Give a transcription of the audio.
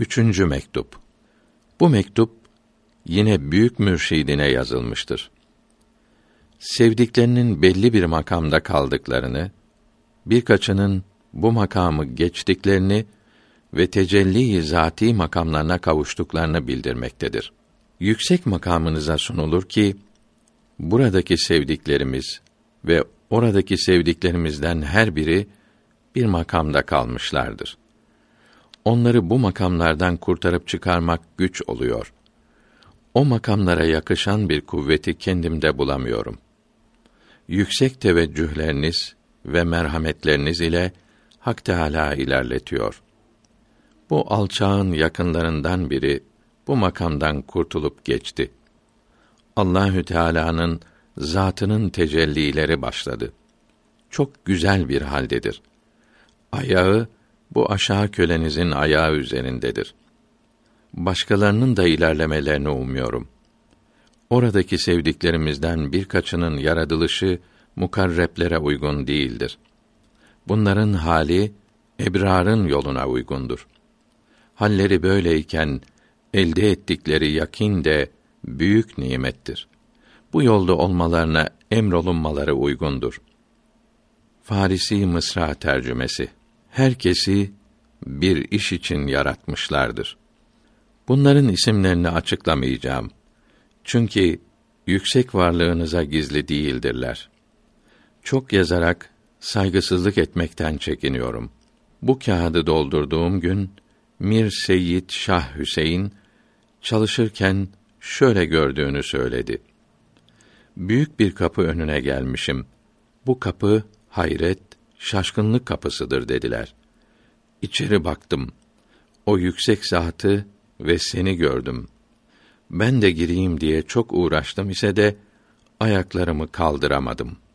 Üçüncü mektup. Bu mektup yine büyük mürşidine yazılmıştır. Sevdiklerinin belli bir makamda kaldıklarını, birkaçının bu makamı geçtiklerini ve tecelli zati makamlarına kavuştuklarını bildirmektedir. Yüksek makamınıza sunulur ki buradaki sevdiklerimiz ve oradaki sevdiklerimizden her biri bir makamda kalmışlardır. Onları bu makamlardan kurtarıp çıkarmak güç oluyor. O makamlara yakışan bir kuvveti kendimde bulamıyorum. Yüksek teveccühleriniz ve merhametleriniz ile Hak Teâlâ ilerletiyor. Bu alçağın yakınlarından biri bu makamdan kurtulup geçti. Allahü Teala'nın zatının tecellileri başladı. Çok güzel bir haldedir. Ayağı bu aşağı kölenizin ayağı üzerindedir. Başkalarının da ilerlemelerini umuyorum. Oradaki sevdiklerimizden birkaçının yaratılışı mukarreplere uygun değildir. Bunların hali ebrarın yoluna uygundur. Halleri böyleyken elde ettikleri yakin de büyük nimettir. Bu yolda olmalarına emrolunmaları uygundur. Farisi Mısra tercümesi herkesi bir iş için yaratmışlardır. Bunların isimlerini açıklamayacağım. Çünkü yüksek varlığınıza gizli değildirler. Çok yazarak saygısızlık etmekten çekiniyorum. Bu kağıdı doldurduğum gün Mir Seyyid Şah Hüseyin çalışırken şöyle gördüğünü söyledi. Büyük bir kapı önüne gelmişim. Bu kapı hayret, şaşkınlık kapısıdır dediler. İçeri baktım. O yüksek zatı ve seni gördüm. Ben de gireyim diye çok uğraştım ise de ayaklarımı kaldıramadım.''